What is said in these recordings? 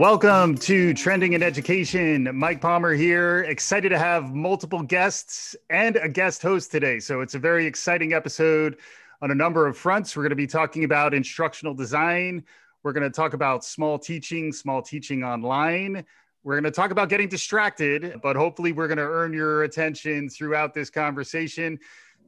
Welcome to Trending in Education. Mike Palmer here. Excited to have multiple guests and a guest host today. So it's a very exciting episode on a number of fronts. We're going to be talking about instructional design. We're going to talk about small teaching, small teaching online. We're going to talk about getting distracted, but hopefully, we're going to earn your attention throughout this conversation.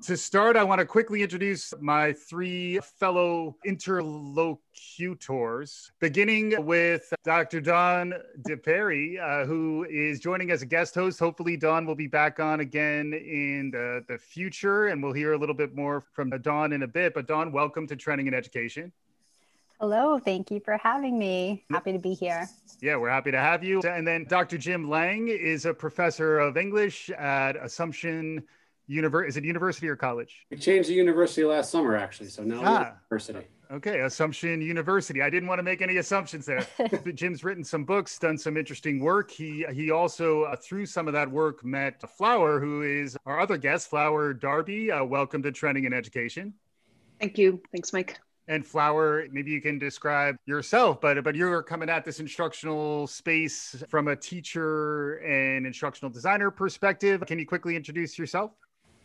To start, I want to quickly introduce my three fellow interlocutors, beginning with Dr. Dawn DePerry, uh, who is joining as a guest host. Hopefully, Dawn will be back on again in the, the future, and we'll hear a little bit more from Dawn in a bit. But, Dawn, welcome to Trending in Education. Hello, thank you for having me. Happy to be here. Yeah, we're happy to have you. And then Dr. Jim Lang is a professor of English at Assumption University. Is it university or college? We changed the university last summer, actually. So now ah, university. Okay, Assumption University. I didn't want to make any assumptions there. Jim's written some books, done some interesting work. He he also uh, through some of that work met Flower, who is our other guest, Flower Darby. Uh, welcome to Trending in Education. Thank you. Thanks, Mike. And Flower, maybe you can describe yourself, but but you're coming at this instructional space from a teacher and instructional designer perspective. Can you quickly introduce yourself?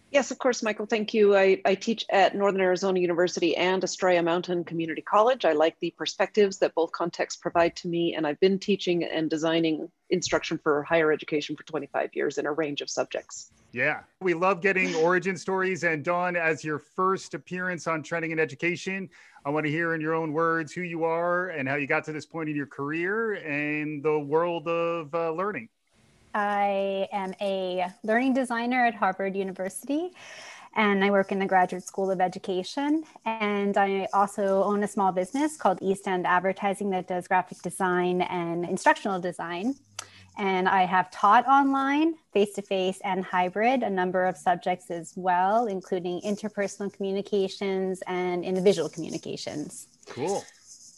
Yes, of course, Michael. Thank you. I, I, teach at Northern Arizona University and Estrella Mountain Community College. I like the perspectives that both contexts provide to me, and I've been teaching and designing instruction for higher education for 25 years in a range of subjects. Yeah, we love getting origin stories. And Dawn, as your first appearance on Trending in Education, I want to hear in your own words who you are and how you got to this point in your career and the world of uh, learning. I am a learning designer at Harvard University and I work in the Graduate School of Education. And I also own a small business called East End Advertising that does graphic design and instructional design. And I have taught online, face to face, and hybrid a number of subjects as well, including interpersonal communications and individual communications. Cool.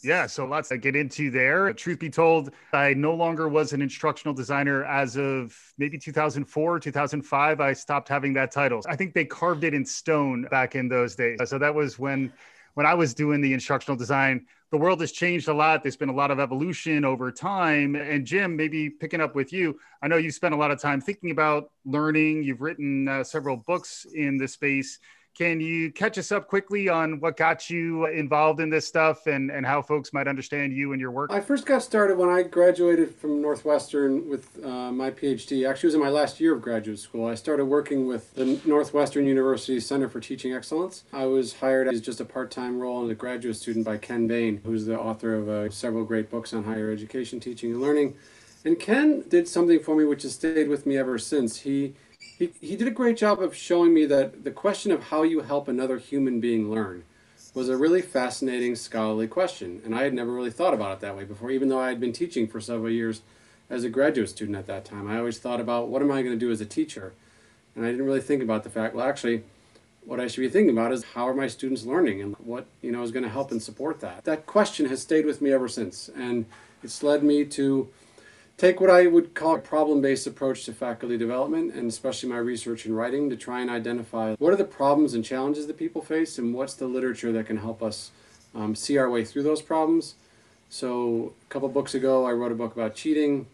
Yeah, so lots to get into there. Truth be told, I no longer was an instructional designer as of maybe 2004, 2005. I stopped having that title. I think they carved it in stone back in those days. So that was when when I was doing the instructional design. The world has changed a lot. There's been a lot of evolution over time. And Jim, maybe picking up with you, I know you spent a lot of time thinking about learning. You've written uh, several books in this space. Can you catch us up quickly on what got you involved in this stuff and, and how folks might understand you and your work? I first got started when I graduated from Northwestern with uh, my PhD. Actually, it was in my last year of graduate school. I started working with the Northwestern University Center for Teaching Excellence. I was hired as just a part time role and a graduate student by Ken Bain, who's the author of uh, several great books on higher education, teaching, and learning. And Ken did something for me which has stayed with me ever since. He he, he did a great job of showing me that the question of how you help another human being learn was a really fascinating scholarly question. And I had never really thought about it that way before, even though I had been teaching for several years as a graduate student at that time. I always thought about what am I going to do as a teacher? And I didn't really think about the fact, well, actually, what I should be thinking about is how are my students learning and what you know is going to help and support that. That question has stayed with me ever since, and it's led me to take what I would call a problem-based approach to faculty development and especially my research and writing to try and identify what are the problems and challenges that people face and what's the literature that can help us um, see our way through those problems. So a couple books ago I wrote a book about cheating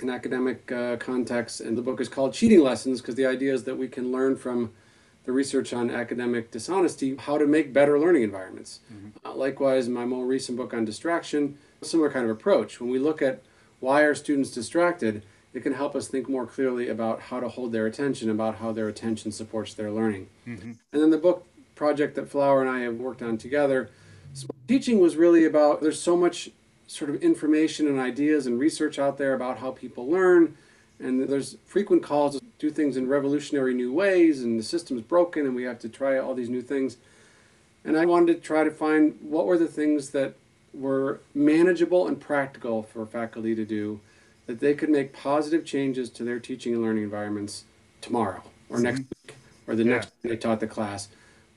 in academic uh, context and the book is called Cheating Lessons because the idea is that we can learn from the research on academic dishonesty how to make better learning environments. Mm-hmm. Uh, likewise, my more recent book on distraction, similar kind of approach. When we look at why are students distracted, it can help us think more clearly about how to hold their attention, about how their attention supports their learning. Mm-hmm. And then the book project that Flower and I have worked on together, teaching was really about there's so much sort of information and ideas and research out there about how people learn. And there's frequent calls to do things in revolutionary new ways, and the system's broken, and we have to try all these new things. And I wanted to try to find what were the things that were manageable and practical for faculty to do, that they could make positive changes to their teaching and learning environments tomorrow or next mm-hmm. week or the yeah. next time they taught the class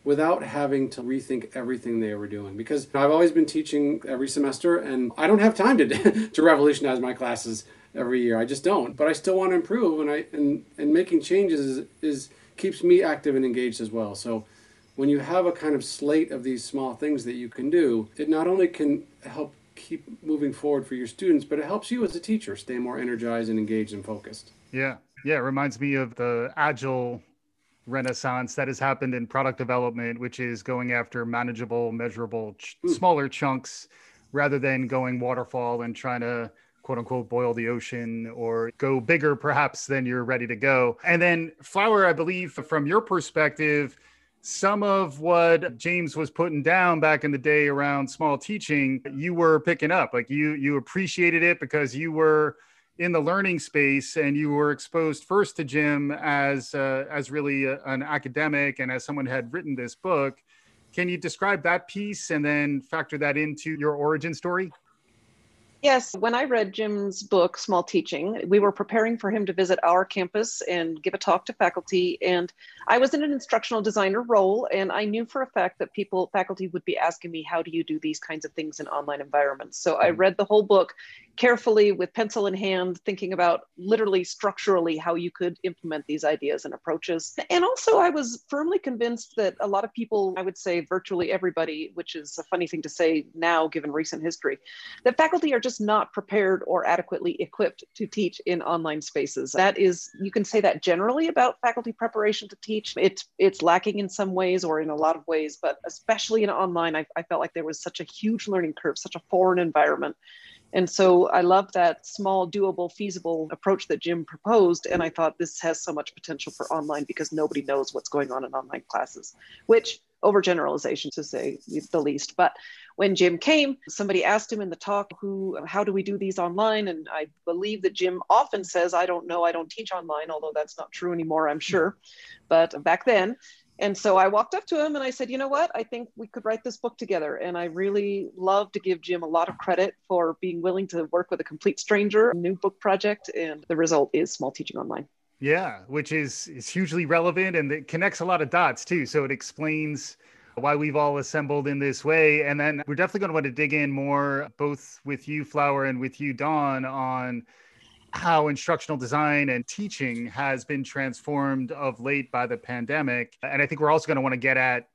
without having to rethink everything they were doing. Because I've always been teaching every semester and I don't have time to, to revolutionize my classes every year. I just don't. But I still want to improve and I and, and making changes is, is keeps me active and engaged as well. So when you have a kind of slate of these small things that you can do, it not only can help keep moving forward for your students, but it helps you as a teacher stay more energized and engaged and focused. Yeah. Yeah. It reminds me of the agile renaissance that has happened in product development, which is going after manageable, measurable, ch- Hmm. smaller chunks rather than going waterfall and trying to quote unquote boil the ocean or go bigger perhaps than you're ready to go. And then flower, I believe from your perspective, some of what James was putting down back in the day around small teaching, you were picking up. Like you you appreciated it because you were in the learning space and you were exposed first to Jim as uh, as really a, an academic and as someone had written this book. Can you describe that piece and then factor that into your origin story? Yes, when I read Jim's book, Small Teaching, we were preparing for him to visit our campus and give a talk to faculty. And I was in an instructional designer role, and I knew for a fact that people, faculty would be asking me, How do you do these kinds of things in online environments? So I mm-hmm. read the whole book carefully with pencil in hand, thinking about literally structurally how you could implement these ideas and approaches. And also, I was firmly convinced that a lot of people, I would say virtually everybody, which is a funny thing to say now given recent history, that faculty are just not prepared or adequately equipped to teach in online spaces. That is, you can say that generally about faculty preparation to teach. It's it's lacking in some ways or in a lot of ways, but especially in online, I, I felt like there was such a huge learning curve, such a foreign environment. And so I love that small, doable, feasible approach that Jim proposed. And I thought this has so much potential for online because nobody knows what's going on in online classes, which overgeneralization to say the least. But when Jim came, somebody asked him in the talk, "Who? How do we do these online?" And I believe that Jim often says, "I don't know. I don't teach online," although that's not true anymore, I'm sure. But back then, and so I walked up to him and I said, you know what? I think we could write this book together. And I really love to give Jim a lot of credit for being willing to work with a complete stranger, a new book project. And the result is Small Teaching Online. Yeah, which is is hugely relevant and it connects a lot of dots too. So it explains why we've all assembled in this way. And then we're definitely going to want to dig in more, both with you, Flower, and with you, Dawn, on how instructional design and teaching has been transformed of late by the pandemic. And I think we're also going to want to get at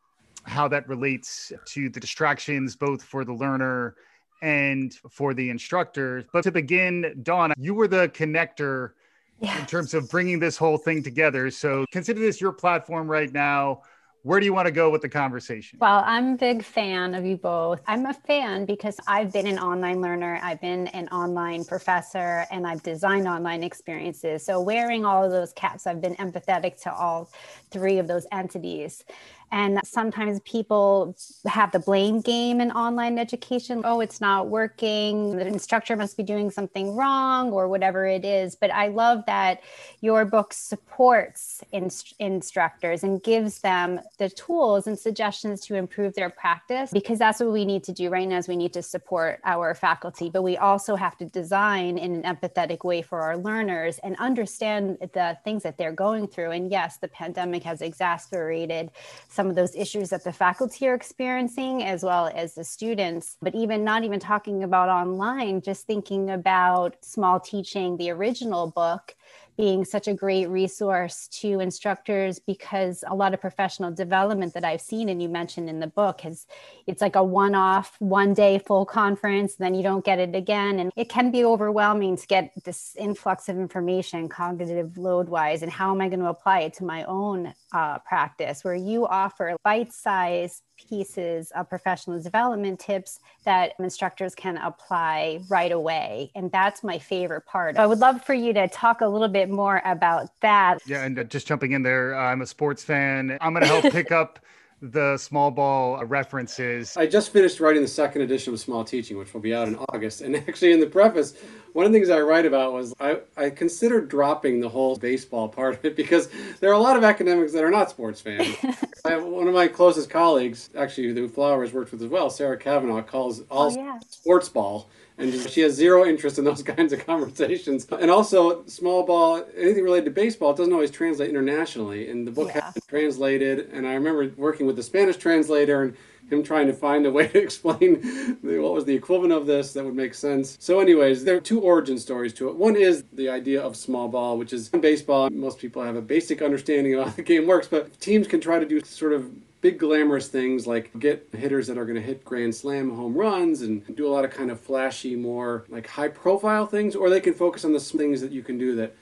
how that relates to the distractions, both for the learner and for the instructor. But to begin, Dawn, you were the connector yes. in terms of bringing this whole thing together. So consider this your platform right now where do you want to go with the conversation? Well, I'm a big fan of you both. I'm a fan because I've been an online learner, I've been an online professor, and I've designed online experiences. So, wearing all of those caps, I've been empathetic to all three of those entities. And sometimes people have the blame game in online education. Oh, it's not working. The instructor must be doing something wrong or whatever it is. But I love that your book supports inst- instructors and gives them the tools and suggestions to improve their practice because that's what we need to do right now is we need to support our faculty but we also have to design in an empathetic way for our learners and understand the things that they're going through and yes the pandemic has exacerbated some of those issues that the faculty are experiencing as well as the students but even not even talking about online just thinking about small teaching the original book being such a great resource to instructors because a lot of professional development that I've seen and you mentioned in the book is it's like a one-off one day full conference then you don't get it again. And it can be overwhelming to get this influx of information cognitive load wise and how am I going to apply it to my own uh, practice where you offer bite-sized pieces of professional development tips that instructors can apply right away. And that's my favorite part. I would love for you to talk a little bit more about that. Yeah, and uh, just jumping in there, I'm a sports fan. I'm going to help pick up the small ball references. I just finished writing the second edition of Small Teaching, which will be out in August. And actually, in the preface, one of the things I write about was I, I considered dropping the whole baseball part of it because there are a lot of academics that are not sports fans. I have one of my closest colleagues, actually, who Flowers worked with as well, Sarah Cavanagh, calls oh, all oh, yeah. sports ball and she has zero interest in those kinds of conversations. And also, small ball, anything related to baseball, it doesn't always translate internationally. And the book yeah. has been translated, and I remember working with the Spanish translator and him trying to find a way to explain what was the equivalent of this that would make sense. So, anyways, there are two origin stories to it. One is the idea of small ball, which is in baseball, most people have a basic understanding of how the game works, but teams can try to do sort of big glamorous things like get hitters that are going to hit grand slam home runs and do a lot of kind of flashy, more like high profile things, or they can focus on the things that you can do that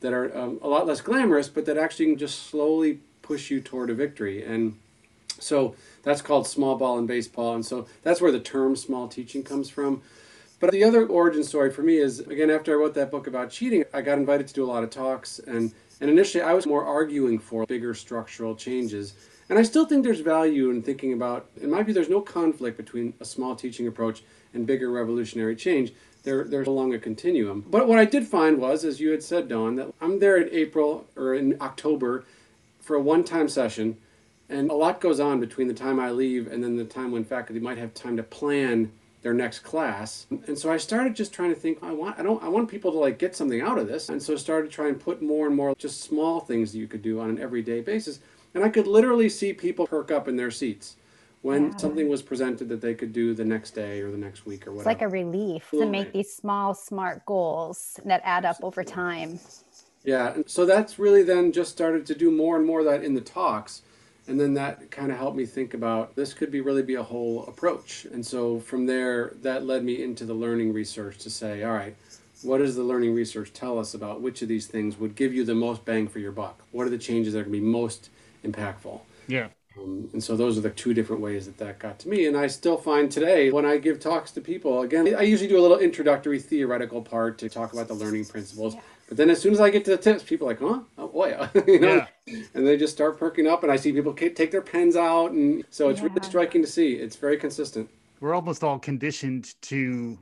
that are um, a lot less glamorous, but that actually can just slowly push you toward a victory. And so that's called small ball in baseball, and so that's where the term small teaching comes from. But the other origin story for me is again after I wrote that book about cheating, I got invited to do a lot of talks and and initially I was more arguing for bigger structural changes. And I still think there's value in thinking about in my view there's no conflict between a small teaching approach and bigger revolutionary change. They're, they're along a continuum. But what I did find was, as you had said, Dawn, that I'm there in April or in October for a one time session, and a lot goes on between the time I leave and then the time when faculty might have time to plan their next class. And so I started just trying to think, I want I don't I want people to like get something out of this. And so I started trying to put more and more just small things that you could do on an everyday basis. And I could literally see people perk up in their seats when yeah. something was presented that they could do the next day or the next week or whatever. It's like a relief to make these small, smart goals that add up over time. Yeah. And so that's really then just started to do more and more of that in the talks and then that kind of helped me think about this could be really be a whole approach. And so from there that led me into the learning research to say all right what does the learning research tell us about which of these things would give you the most bang for your buck? What are the changes that are going to be most impactful? Yeah. Um, and so those are the two different ways that that got to me. And i still find today when i give talks to people again i usually do a little introductory theoretical part to talk about the learning principles. Yeah but then as soon as I get to the tips, people are like, huh? Oh boy. you know? Yeah. And they just start perking up, and I see people take their pens out. And so it's yeah. really striking to see. It's very consistent. We're almost all conditioned to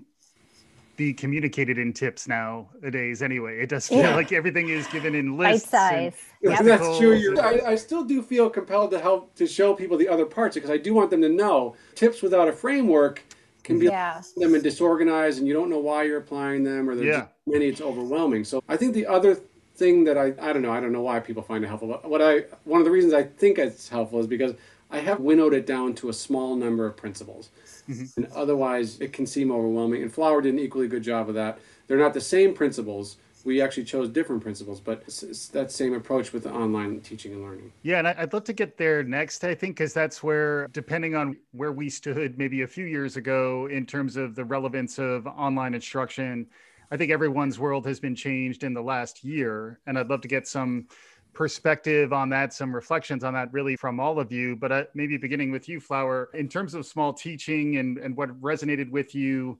be communicated in tips nowadays anyway. It does feel yeah. like everything is given in lists. Bite size. Yep. That's true. I, I, still do feel compelled to help to show people the other parts because I do want them to know tips without a framework can be yeah. them and disorganized and you don't know why you're applying them or there's yeah. many it's overwhelming so i think the other thing that i i don't know i don't know why people find it helpful but what i one of the reasons i think it's helpful is because i have winnowed it down to a small number of principles mm-hmm. and otherwise it can seem overwhelming and flower did an equally good job of that they're not the same principles we actually chose different principles, but it's, it's that same approach with the online teaching and learning. Yeah, and I'd love to get there next, I think, because that's where, depending on where we stood maybe a few years ago in terms of the relevance of online instruction, I think everyone's world has been changed in the last year. And I'd love to get some perspective on that, some reflections on that really from all of you. But uh, maybe beginning with you, Flower, in terms of small teaching and, and what resonated with you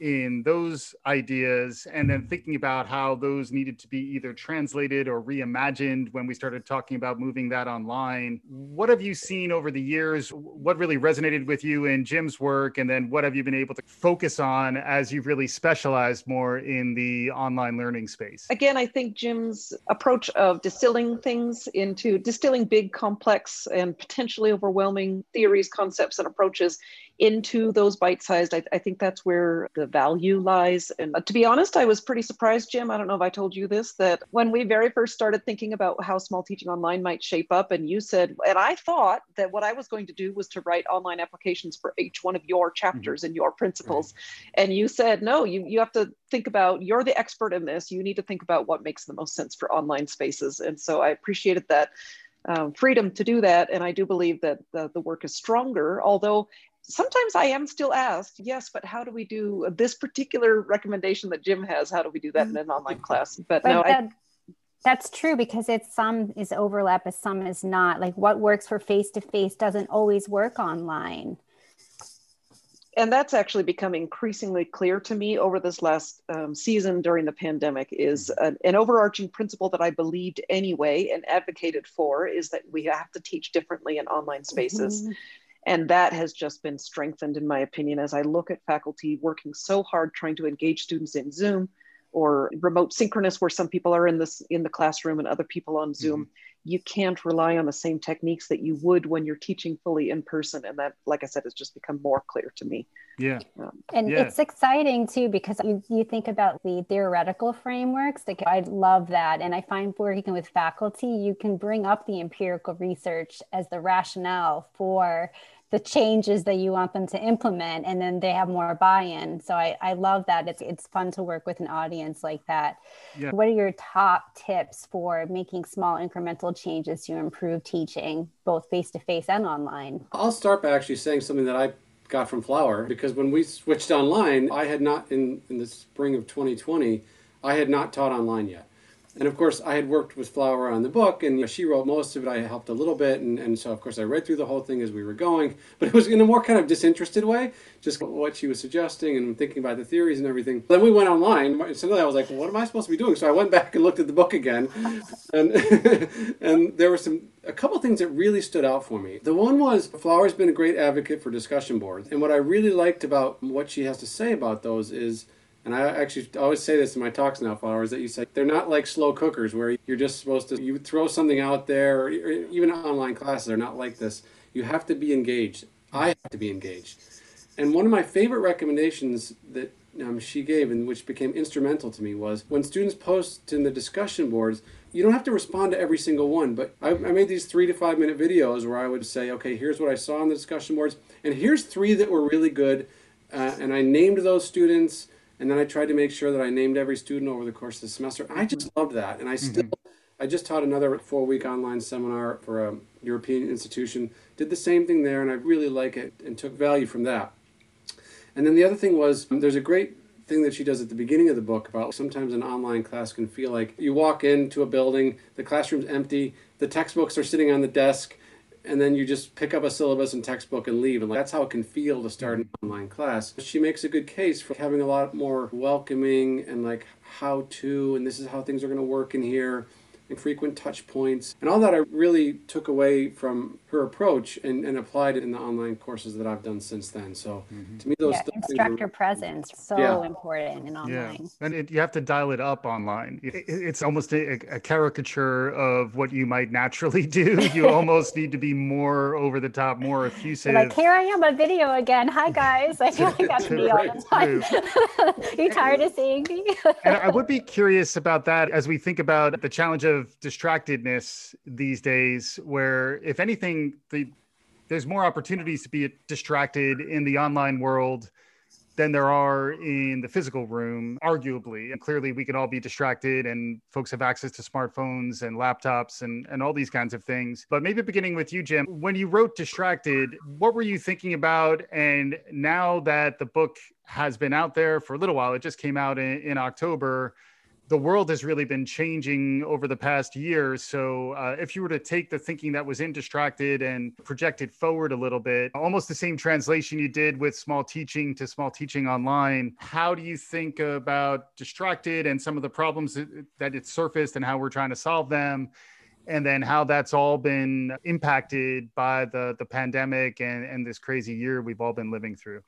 in those ideas and then thinking about how those needed to be either translated or reimagined when we started talking about moving that online. What have you seen over the years? What really resonated with you in Jim's work? And then what have you been able to focus on as you've really specialized more in the online learning space? Again, I think Jim's approach of distilling things into distilling big, complex, and potentially overwhelming theories, concepts, and approaches into those bite sized. I, I, think that's where the value lies. And uh, to be honest, I was pretty surprised, Jim. I don't know if I told you this, that when we very first started thinking about how small teaching online might shape up, and you said, and I thought that what I was going to do was to write online applications for each one of your chapters mm-hmm. and your principles. Right. And you said, no, you, you have to think about, you're the expert in this. You need to think about what makes the most sense for online spaces. And so I appreciated that. Um, freedom to do that. And I do believe that the, the work is stronger, although sometimes I am still asked, yes, but how do we do this particular recommendation that Jim has? How do we do that in an online class? But, but no, that, I, that's true because it's some is overlap, as some is not. Like what works for face to face doesn't always work online. And that's actually become increasingly clear to me over this last um, season during the pandemic. Is an, an overarching principle that I believed anyway and advocated for is that we have to teach differently in online spaces. Mm-hmm and that has just been strengthened, in my opinion, as I look at faculty working so hard trying to engage students in Zoom or remote synchronous, where some people are in this in the classroom and other people on Zoom. Mm-hmm. You can't rely on the same techniques that you would when you're teaching fully in person, and that, like I said, has just become more clear to me. Yeah, um, and yeah. it's exciting too because you, you think about the theoretical frameworks. Like I love that, and I find working with faculty, you can bring up the empirical research as the rationale for the changes that you want them to implement and then they have more buy-in. So i, I love that. It's, it's fun to work with an audience like that. Yeah. what are your top tips for making small incremental changes to improve teaching both face-to-face and online? I'll start by actually saying something that i got from flower because when we switched online i had not in, in the spring of 2020 i had not taught online yet and of course, I had worked with Flower on the book, and you know, she wrote most of it. I helped a little bit, and, and so of course I read through the whole thing as we were going, but it was in a more kind of disinterested way, just what she was suggesting and thinking about the theories and everything. Then we went online. Suddenly I was like, well, what am I supposed to be doing? So I went back and looked at the book again, and and there were some a couple things that really stood out for me. The one was Flower's been a great advocate for discussion boards, and what I really liked about what she has to say about those is and I actually always say this in my talks now, followers, that you say they're not like slow cookers where you're just supposed to you throw something out there, or even online classes are not like this. You have to be engaged. I have to be engaged. And one of my favorite recommendations that um, she gave, and which became instrumental to me, was when students post in the discussion boards, you don't have to respond to every single one, but I, I, made these three to five minute videos where I would say, okay, here's what I saw on the discussion boards, and here's three that were really good, uh, and I named those students and then I tried to make sure that I named every student over the course of the semester. I just loved that, and I mm-hmm. still. Mm-hmm. I just taught another four week online seminar for a European institution. Did the same thing there, and I really like it and took value from that. And then the other thing was there's a great thing that she does at the beginning of the book about sometimes an online class can feel like you walk into a building, the classroom's empty, the textbooks are sitting on the desk, and then you just pick up a syllabus and textbook and leave. And like, that's how it can feel to start an online class. She makes a good case for having a lot more welcoming and like how to, and this is how things are going to work in here and frequent touch points. And all that I really took away from her approach and, and applied it in the online courses that I've done since then. So mm-hmm. to me, those yeah, instructor were, presence so yeah. important in online. Yeah. And it, you have to dial it up online. It, it's almost a, a, caricature of what you might naturally do. You almost need to be more over the top, more effusive. like here I am on video again. Hi guys. I feel like that's me all the time. Are you tired of seeing me? and I would be curious about that as we think about the challenge of of distractedness these days where if anything the there's more opportunities to be distracted in the online world than there are in the physical room arguably. And clearly we can all be distracted and folks have access to smartphones and laptops and, and all these kinds of things. But maybe beginning with you jim when you wrote distracted what were you thinking about? And now that the book has been out there for a little while it just came out in, in october the world has really been changing over the past year. So, uh, if you were to take the thinking that was in Distracted and project it forward a little bit, almost the same translation you did with small teaching to small teaching online, how do you think about Distracted and some of the problems that, that it surfaced and how we're trying to solve them? And then how that's all been impacted by the, the pandemic and, and this crazy year we've all been living through.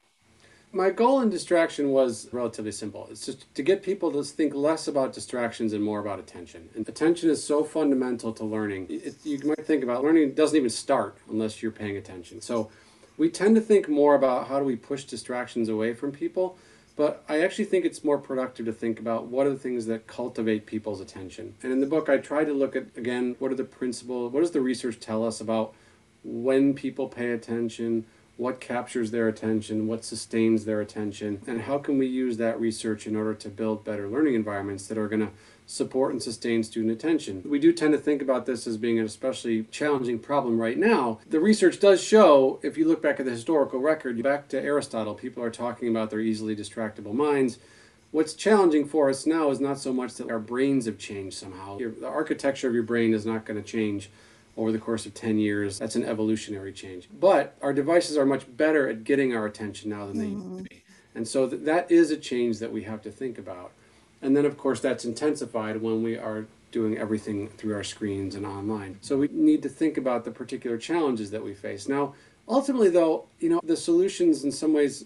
My goal in distraction was relatively simple. It's just to get people to think less about distractions and more about attention. And attention is so fundamental to learning. It, you might think about learning doesn't even start unless you're paying attention. So we tend to think more about how do we push distractions away from people, but I actually think it's more productive to think about what are the things that cultivate people's attention. And in the book, I try to look at, again, what are the principles, what does the research tell us about when people pay attention, what captures their attention, what sustains their attention, and how can we use that research in order to build better learning environments that are going to support and sustain student attention. We do tend to think about this as being an especially challenging problem right now. The research does show, if you look back at the historical record, back to Aristotle, people are talking about their easily distractible minds. What's challenging for us now is not so much that our brains have changed somehow. Your, the architecture of your brain is not going to change over the course of 10 years. That's an evolutionary change. But our devices are much better at getting our attention now than they mm-hmm. used to be. And so th- that is a change that we have to think about. And then, of course, that's intensified when we are doing everything through our screens and online. So we need to think about the particular challenges that we face. Now, ultimately, though, you know, the solutions in some ways,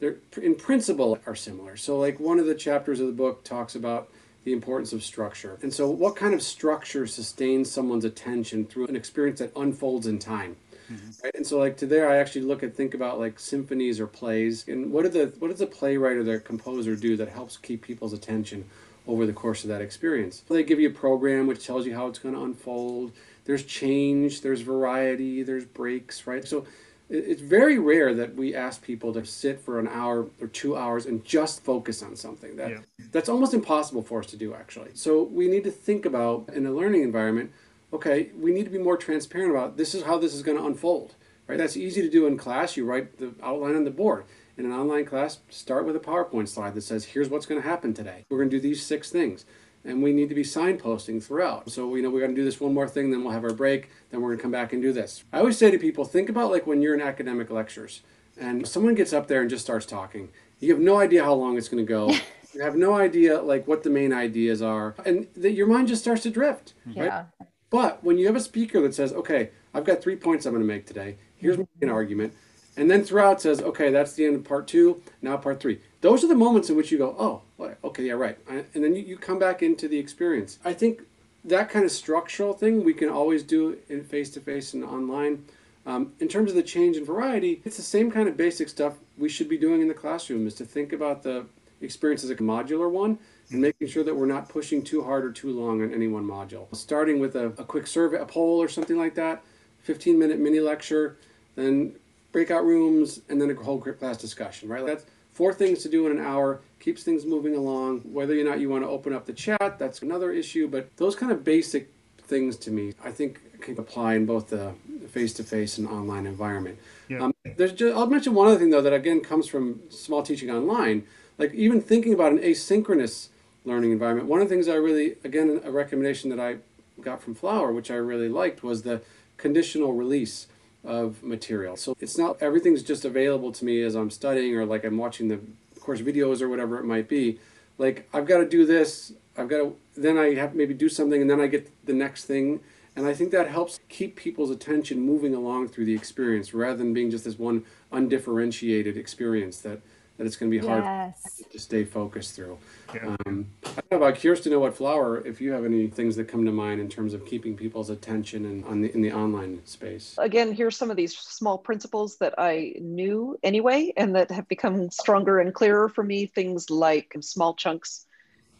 they're in principle are similar. So, like one of the chapters of the book talks about the importance of structure. And so, what kind of structure sustains someone's attention through an experience that unfolds in time? Mm-hmm. Right? And so, like to there, I actually look and think about like symphonies or plays, and what are the what does the playwright or the composer do that helps keep people's attention over the course of that experience? They give you a program which tells you how it's going to unfold. There's change, there's variety, there's breaks, right? So it's very rare that we ask people to sit for an hour or two hours and just focus on something. That, yeah. That's almost impossible for us to do, actually. So we need to think about in a learning environment, okay, we need to be more transparent about this is how this is going to unfold. Right? That's easy to do in class. You write the outline on the board. In an online class, start with a PowerPoint slide that says, here's what's going to happen today. We're going to do these six things and we need to be signposting throughout. So, you know, we're going to do this one more thing, then we'll have our break, then we're going to come back and do this. I always say to people, think about like when you're in academic lectures and someone gets up there and just starts talking. You have no idea how long it's going to go. you have no idea like what the main ideas are, and that your mind just starts to drift. Mm-hmm. Yeah. Right? But when you have a speaker that says, "Okay, I've got three points I'm going to make today. Here's an mm-hmm. argument," and then throughout says, "Okay, that's the end of part two. Now part three those are the moments in which you go, oh, okay, yeah, right. And then you, you come back into the experience. I think that kind of structural thing we can always do in face to face and online. Um, in terms of the change in variety, it's the same kind of basic stuff we should be doing in the classroom is to think about the experience as a modular one and making sure that we're not pushing too hard or too long on any one module. Starting with a, a quick survey, a poll or something like that, 15 minute mini lecture, then breakout rooms, and then a whole class discussion, right? That's Four things to do in an hour keeps things moving along. Whether or not you want to open up the chat, that's another issue. But those kind of basic things to me, I think can apply in both the face-to-face and online environment. Yeah. Um, there's just, I'll mention one other thing though that again comes from small teaching online. Like even thinking about an asynchronous learning environment. One of the things I really, again, a recommendation that I got from Flower, which I really liked, was the conditional release of material. So it's not everything's just available to me as I'm studying or like I'm watching the course videos or whatever it might be. Like I've got to do this, I've got to then I have maybe do something and then I get the next thing. And I think that helps keep people's attention moving along through the experience rather than being just this one undifferentiated experience that that it's going to be hard yes. to stay focused through. Yeah. Um, I don't know, I'm curious to know what Flower, if you have any things that come to mind in terms of keeping people's attention in, on the, in the online space. Again, here's some of these small principles that I knew anyway, and that have become stronger and clearer for me. Things like small chunks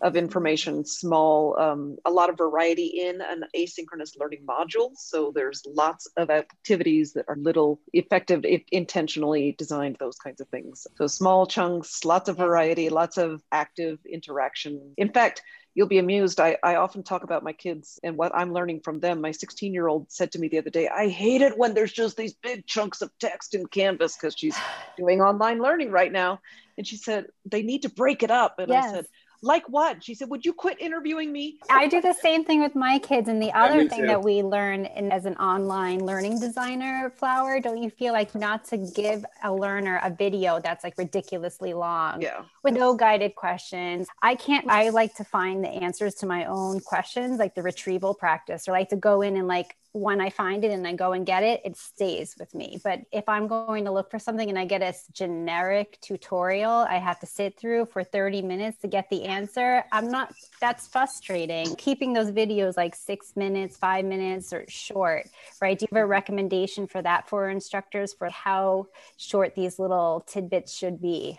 of information, small, um, a lot of variety in an asynchronous learning module. So there's lots of activities that are little effective if intentionally designed, those kinds of things. So small chunks, lots of variety, lots of active interaction. In fact, you'll be amused. I, I often talk about my kids and what I'm learning from them. My 16 year old said to me the other day, I hate it when there's just these big chunks of text in Canvas because she's doing online learning right now. And she said, they need to break it up. And yes. I said, like what? She said, Would you quit interviewing me? I do the same thing with my kids. And the other thing that we learn in, as an online learning designer, Flower, don't you feel like not to give a learner a video that's like ridiculously long yeah. with no guided questions? I can't, I like to find the answers to my own questions, like the retrieval practice, or like to go in and like when I find it and I go and get it, it stays with me. But if I'm going to look for something and I get a generic tutorial, I have to sit through for 30 minutes to get the answer. I'm not, that's frustrating. Keeping those videos like six minutes, five minutes, or short, right? Do you have a recommendation for that for instructors for how short these little tidbits should be?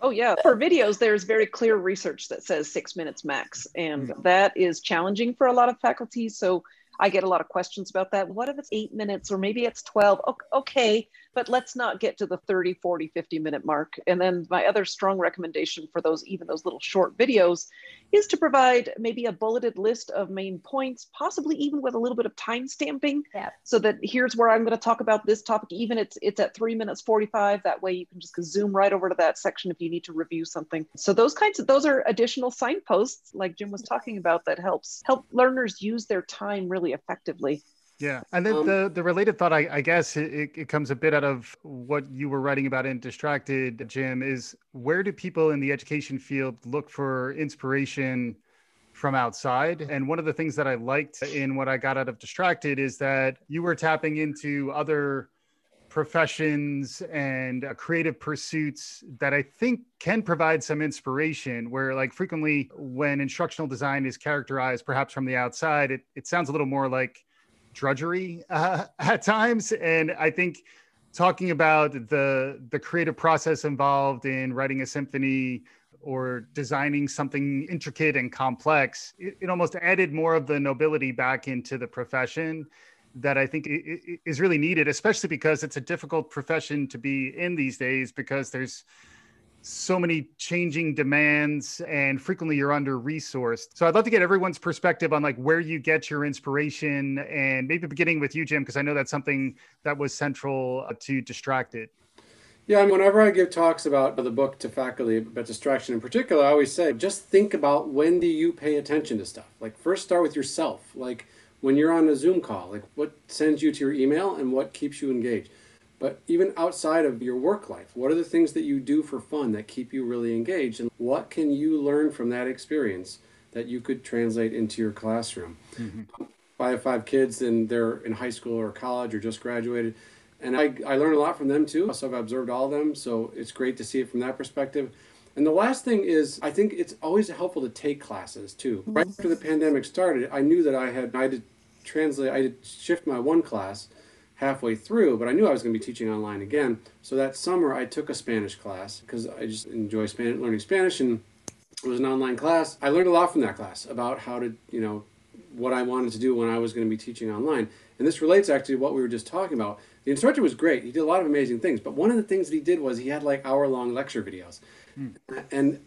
Oh, yeah. For videos, there's very clear research that says six minutes max. And mm. that is challenging for a lot of faculty. So I get a lot of questions about that. What if it's eight minutes or maybe it's 12? Okay, but let's not get to the 30, 40, 50 minute mark. And then my other strong recommendation for those, even those little short videos, is to provide maybe a bulleted list of main points, possibly even with a little bit of time stamping. Yeah. So that here's where I'm going to talk about this topic, even it's it's at three minutes 45. That way you can just zoom right over to that section if you need to review something. So those kinds of those are additional signposts, like Jim was talking about, that helps help learners use their time really effectively. Yeah, and then um, the the related thought, I, I guess, it, it comes a bit out of what you were writing about in Distracted, Jim. Is where do people in the education field look for inspiration from outside? And one of the things that I liked in what I got out of Distracted is that you were tapping into other professions and uh, creative pursuits that I think can provide some inspiration. Where, like, frequently when instructional design is characterized, perhaps from the outside, it, it sounds a little more like drudgery uh, at times. And I think talking about the the creative process involved in writing a symphony or designing something intricate and complex, it, it almost added more of the nobility back into the profession. that I think is really needed, especially because it's a difficult profession to be in these days because there's so many changing demands and frequently you're under resourced. So I'd love to get everyone's perspective on like where you get your inspiration and maybe beginning with you, Jim, because I know that's something that was central uh, to Distracted. Yeah, and whenever I give talks about the book to faculty about distraction in particular, I always say just think about when do you pay attention to stuff. Like first start with yourself. Like when you're on a Zoom call, like what sends you to your email and what keeps you engaged. But even outside of your work life, what are the things that you do for fun that keep you really engaged? And what can you learn from that experience that you could translate into your classroom? Mm-hmm. I have five kids and they're in high school or college or just graduated. And I, I learn a lot from them too. So I've observed all of them. So it's great to see it from that perspective. And the last thing is, I think it's always helpful to take classes too. Right after the pandemic started, I knew that I had I had to translate, I had to shift my one class halfway through, but I knew I was going to be teaching online again. So that summer, I took a Spanish class because I just enjoy Spanish, learning Spanish, and it was an online class. I learned a lot from that class about how to, you know, what I wanted to do when I was going to be teaching online. And this relates actually to what we were just talking about. The instructor was great. He did a lot of amazing things, but one of the things that he did was he had like hour long lecture videos. Hmm. And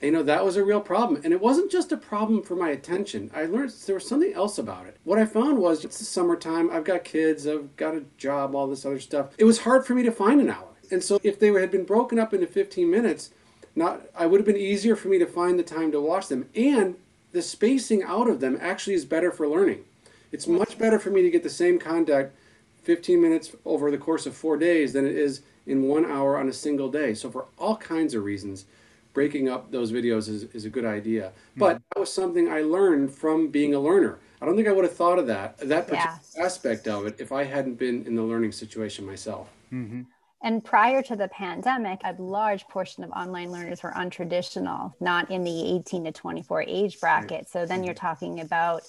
you know that was a real problem. And it wasn't just a problem for my attention. I learned there was something else about it. What i found was it's the summertime i've got kids i've got a job all this other stuff. It was hard for me to find an hour. And so if they had been broken up into 15 minutes not i would have been easier for me to find the time to watch them. And the spacing out of them actually is better for learning. It's much better for me to get the same contact 15 minutes over the course of four days than it is in one hour on a single day. So for all kinds of reasons breaking up those videos is, is a good idea. Mm-hmm. But that was something I learned from being a learner. I don't think I would have thought of that, that yeah. aspect of it, if I hadn't been in the learning situation myself. Mm-hmm. And prior to the pandemic, a large portion of online learners were untraditional, not in the 18 to 24 age bracket. So then you're mm-hmm. talking about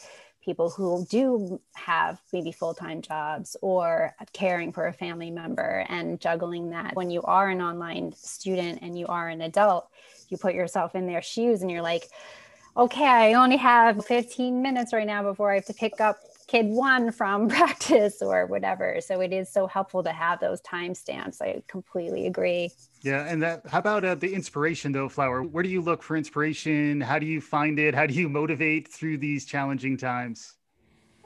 people who do have maybe full-time jobs or caring for a family member and juggling that when you are an online student and you are an adult you put yourself in their shoes and you're like, okay, I only have 15 minutes right now before I have to pick up kid one from practice or whatever. So it is so helpful to have those timestamps. I completely agree. Yeah, and that. How about uh, the inspiration though, Flower? Where do you look for inspiration? How do you find it? How do you motivate through these challenging times?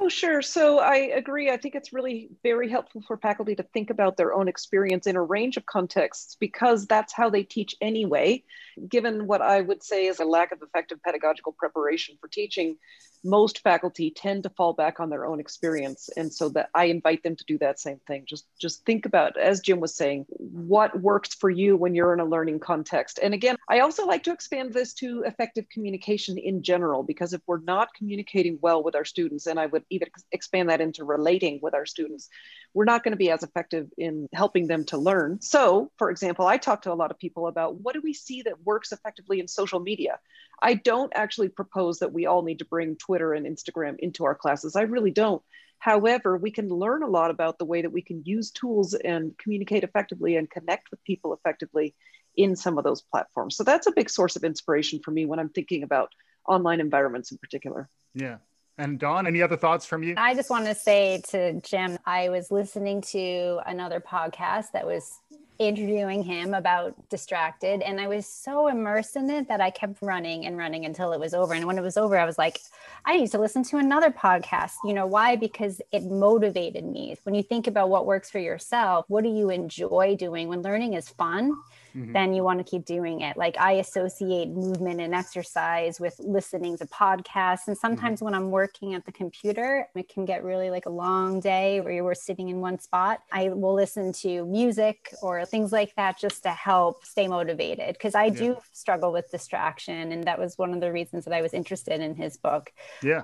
Oh, sure. So I agree. I think it's really very helpful for faculty to think about their own experience in a range of contexts because that's how they teach anyway. Given what I would say is a lack of effective pedagogical preparation for teaching, most faculty tend to fall back on their own experience. And so that i invite them to do that same thing. Just just think about as jim was saying what works for you when you're in a learning context. And again i also like to expand this to effective communication in general because if we're not communicating well with our students and i would even expand that into relating with our students we're not going to be as effective in helping them to learn so for example i talk to a lot of people about what do we see that works effectively in social media I don't actually propose that we all need to bring Twitter and Instagram into our classes. I really don't. However, we can learn a lot about the way that we can use tools and communicate effectively and connect with people effectively in some of those platforms. So that's a big source of inspiration for me when I'm thinking about online environments in particular. Yeah. And Dawn, any other thoughts from you? I just want to say to Jim, I was listening to another podcast that was interviewing him about distracted and i was so immersed in it that i kept running and running until it was over. And when it was over i was like i need to listen to another podcast. You know why? Because it motivated me. When you think about what works for yourself what do you enjoy doing when learning is fun mm-hmm. then you want to keep doing it. Like I associate movement and exercise with listening to podcasts. And mm-hmm. sometimes mm-hmm. when I'm working at the computer, it can get really like a long day where you were sitting in one spot. I will listen to music or things like that just to help stay motivated because I yeah. do struggle with distraction. And that was one of the reasons that I was interested in his book. Yeah.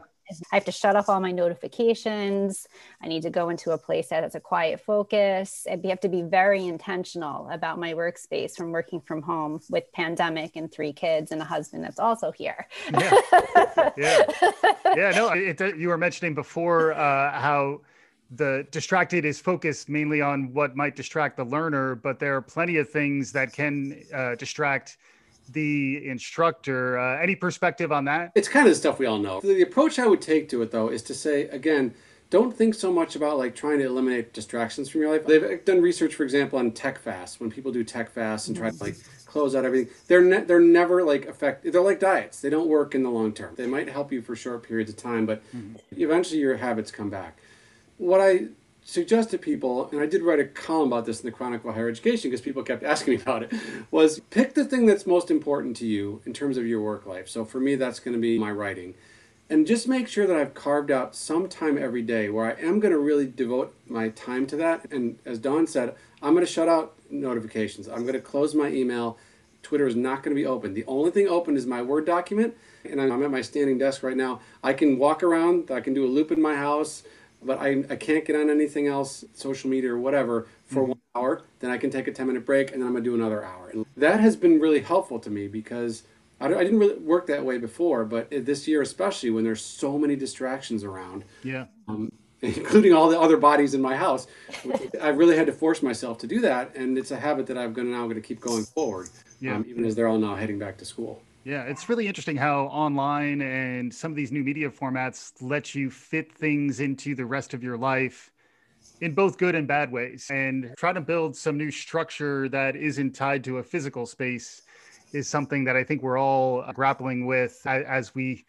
I have to shut off all my notifications. I need to go into a place that has a quiet focus. I have to be very intentional about my workspace from working from home with pandemic and three kids and a husband that's also here. Yeah, yeah, yeah. No, it, it, you were mentioning before uh, how the distracted is focused mainly on what might distract the learner, but there are plenty of things that can uh, distract the instructor. Uh, any perspective on that? It's kind of the stuff we all know. The approach I would take to it, though, is to say, again, don't think so much about like trying to eliminate distractions from your life. They've done research, for example, on tech fast. When people do tech fast and try to like close out everything, they're ne- they're never like effect. They're like diets. They don't work in the long term. They might help you for short periods of time, but mm-hmm. eventually your habits come back. What I suggest to people, and I did write a column about this in the Chronicle of Higher Education because people kept asking me about it, was pick the thing that's most important to you in terms of your work life. So for me, that's going to be my writing and just make sure that I've carved out some time every day where I am going to really devote my time to that. And as Dawn said, I'm going to shut out notifications. I'm going to close my email. Twitter is not going to be open. The only thing open is my Word document, and I'm at my standing desk right now. I can walk around, I can do a loop in my house, but I, I can't get on anything else, social media or whatever, for mm-hmm. one hour. Then I can take a 10 minute break, and then I'm going to do another hour. And that has been really helpful to me because I, I didn't really work that way before, but this year especially when there's so many distractions around. Yeah. Um, including all the other bodies in my house, I really had to force myself to do that, and it's a habit that I'm going to now going to keep going forward. Yeah. Um, even as they're all now heading back to school. Yeah, it's really interesting how online and some of these new media formats let you fit things into the rest of your life in both good and bad ways. And try to build some new structure that isn't tied to a physical space is something that I think we're all grappling with as we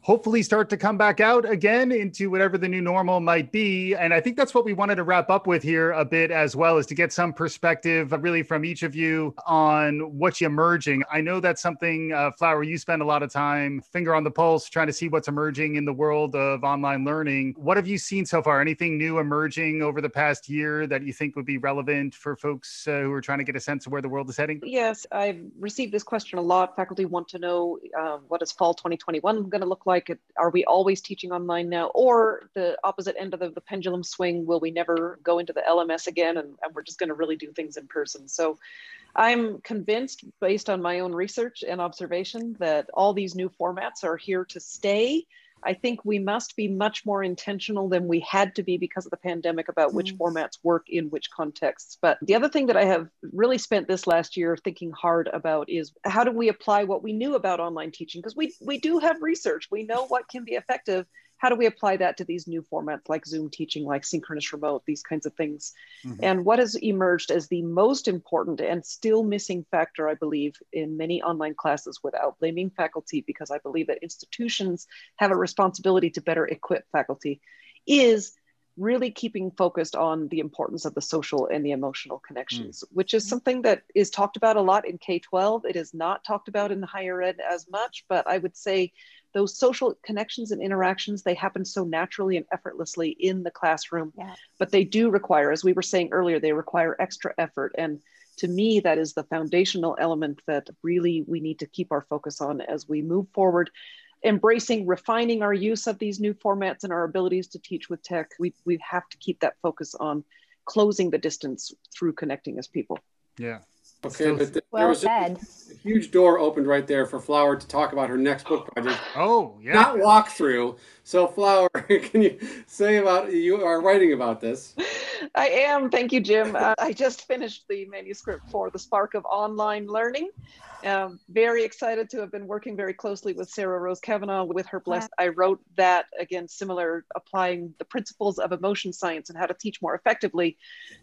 hopefully start to come back out again into whatever the new normal might be. And I think that's what we wanted to wrap up with here a bit as well, is to get some perspective really from each of you on what's emerging. I know that's something, uh, Flower, you spend a lot of time finger on the pulse, trying to see what's emerging in the world of online learning. What have you seen so far? Anything new emerging over the past year that you think would be relevant for folks uh, who are trying to get a sense of where the world is heading? Yes, I've received this question a lot. Faculty want to know uh, what is fall 2021 going to look like? Like? Are we always teaching online now? Or the opposite end of the, the pendulum swing will we never go into the lms again? And, and we're just going to really do things in person. So i'm convinced based on my own research and observation that all these new formats are here to stay I think we must be much more intentional than we had to be because of the pandemic about which mm. formats work in which contexts. But the other thing that I have really spent this last year thinking hard about is how do we apply what we knew about online teaching? Because we, we do have research, we know what can be effective how do we apply that to these new formats like Zoom teaching, like synchronous remote, these kinds of things? Mm-hmm. And what has emerged as the most important and still missing factor, I believe, in many online classes without blaming faculty, because I believe that institutions have a responsibility to better equip faculty, is really keeping focused on the importance of the social and the emotional connections, mm. which is something that is talked about a lot in K 12. It is not talked about in the higher ed as much, but I would say those social connections and interactions they happen so naturally and effortlessly in the classroom. Yeah. but they do require as we were saying earlier they require extra effort. And to me that is the foundational element that really we need to keep our focus on as we move forward. Embracing refining our use of these new formats and our abilities to teach with tech we, we have to keep that focus on closing the distance through connecting as people. Yeah Okay, but th- well there was said. a huge door opened right there for Flower to talk about her next book project. Oh, yeah. Not walkthrough. So, Flower, can you say about you are writing about this? I am. Thank you, Jim. Uh, I just finished the manuscript for The Spark of Online Learning. Um, very excited to have been working very closely with Sarah Rose Cavanagh with her blessed. I wrote that again, similar, applying the principles of emotion science and how to teach more effectively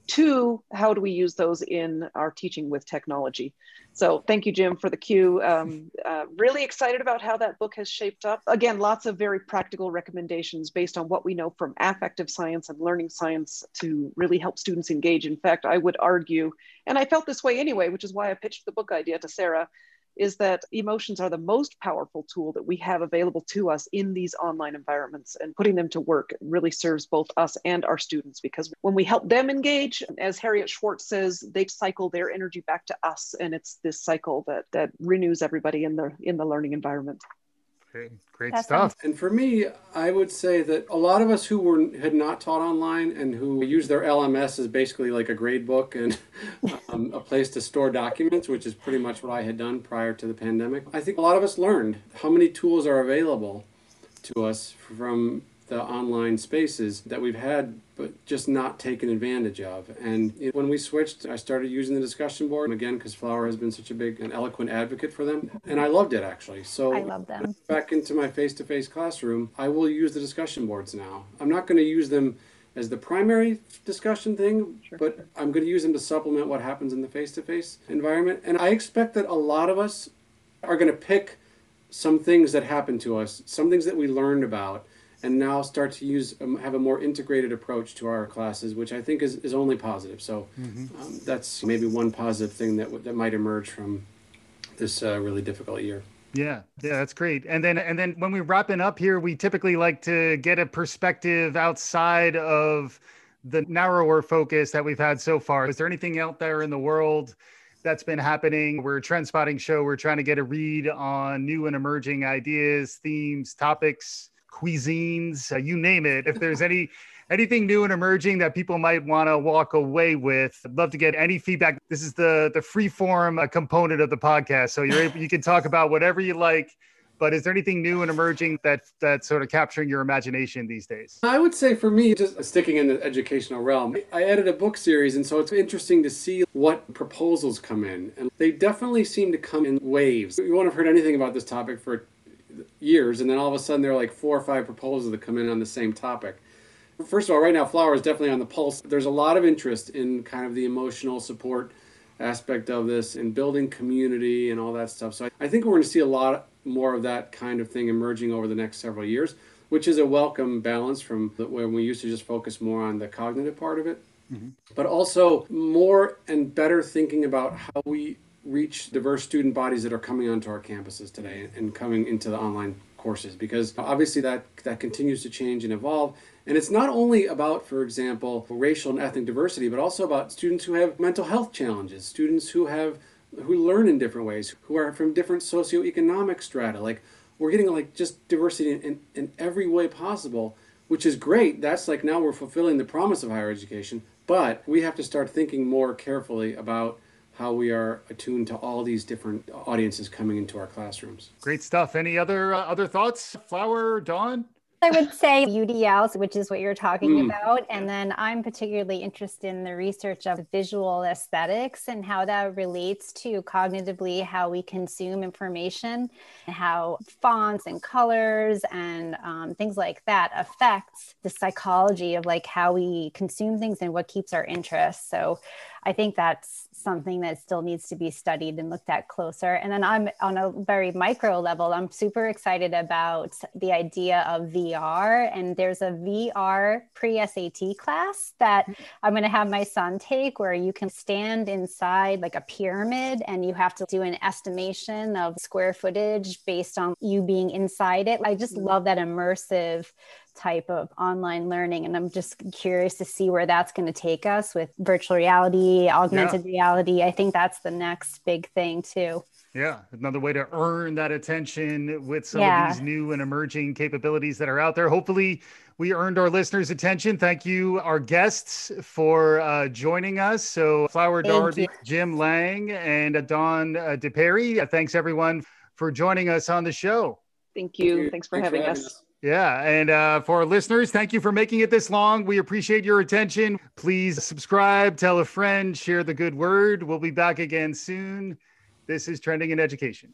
to how do we use those in our teaching with technology. So thank you, Jim, for the cue. Um, uh, really excited about how that book has shaped up. Again, lots of very practical recommendations based on what we know from affective science and learning science to really help students engage. In fact, I would argue, and I felt this way anyway, which is why I pitched the book idea to Sarah, is that emotions are the most powerful tool that we have available to us in these online environments and putting them to work really serves both us and our students because when we help them engage as harriet schwartz says they cycle their energy back to us and it's this cycle that that renews everybody in the in the learning environment Great, great That's stuff. And for me, I would say that a lot of us who were had not taught online and who use their LMS as basically like a grade book and um, a place to store documents, which is pretty much what I had done prior to the pandemic. I think a lot of us learned how many tools are available to us from the online spaces that we've had but just not taken advantage of and when we switched i started using the discussion board again because flower has been such a big and eloquent advocate for them and i loved it actually so i love them back into my face-to-face classroom i will use the discussion boards now i'm not going to use them as the primary discussion thing, sure. but I'm going to use them to supplement what happens in the face to face environment. And I expect that a lot of us are going to pick some things that happened to us, some things that we learned about, and now start to use um, have a more integrated approach to our classes, which I think is, is only positive. So mm-hmm. um, that's maybe one positive thing that that might emerge from this uh, really difficult year. Yeah, yeah, that's great. And then and then when we're wrapping up here, we typically like to get a perspective outside of the narrower focus that we've had so far. Is there anything out there in the world that's been happening? We're a trend spotting show. We're trying to get a read on new and emerging ideas, themes, topics, cuisines, uh, you name it. If there's any anything new and emerging that people might want to walk away with. I'd love to get any feedback. This is the the free form uh, component of the podcast, so you're able, you can talk about whatever you like. But is there anything new and emerging that that's sort of capturing your imagination these days? I would say for me, just sticking in the educational realm, I edited a book series, and so it's interesting to see what proposals come in, and they definitely seem to come in waves. You won't have heard anything about this topic for years, and then all of a sudden there are like four or five proposals that come in on the same topic. First of all, right now, Flower is definitely on the pulse. There's a lot of interest in kind of the emotional support aspect of this and building community and all that stuff. So I think we're going to see a lot more of that kind of thing emerging over the next several years, which is a welcome balance from when we used to just focus more on the cognitive part of it. Mm-hmm. But also more and better thinking about how we reach diverse student bodies that are coming onto our campuses today and coming into the online courses because obviously that that continues to change and evolve and it's not only about, for example, racial and ethnic diversity, but also about students who have mental health challenges, students who have who learn in different ways, who are from different socioeconomic strata. Like we're getting like just diversity in, in, in every way possible, which is great. That's like now we're fulfilling the promise of higher education, but we have to start thinking more carefully about how we are attuned to all these different audiences coming into our classrooms. Great stuff. Any other uh, other thoughts, Flower, Dawn? I would say UDLs, which is what you're talking mm. about. And then I'm particularly interested in the research of visual aesthetics and how that relates to cognitively how we consume information and how fonts and colors and um, things like that affects the psychology of like how we consume things and what keeps our interest. So I think that's something that still needs to be studied and looked at closer. And then I'm on a very micro level, I'm super excited about the idea of VR. And there's a VR pre SAT class that I'm going to have my son take where you can stand inside like a pyramid and you have to do an estimation of square footage based on you being inside it. I just love that immersive type of online learning. And I'm just curious to see where that's going to take us with virtual reality, augmented yeah. reality. I think that's the next big thing, too. Yeah, another way to earn that attention with some yeah. of these new and emerging capabilities that are out there. Hopefully, we earned our listeners' attention. Thank you, our guests, for uh, joining us. So, Flower Thank Darby, you. Jim Lang, and Dawn uh, DePerry. Thanks, everyone, for joining us on the show. Thank you. Thanks for Thanks having for us. us. Yeah. And uh, for our listeners, thank you for making it this long. We appreciate your attention. Please subscribe, tell a friend, share the good word. We'll be back again soon. This is Trending in Education.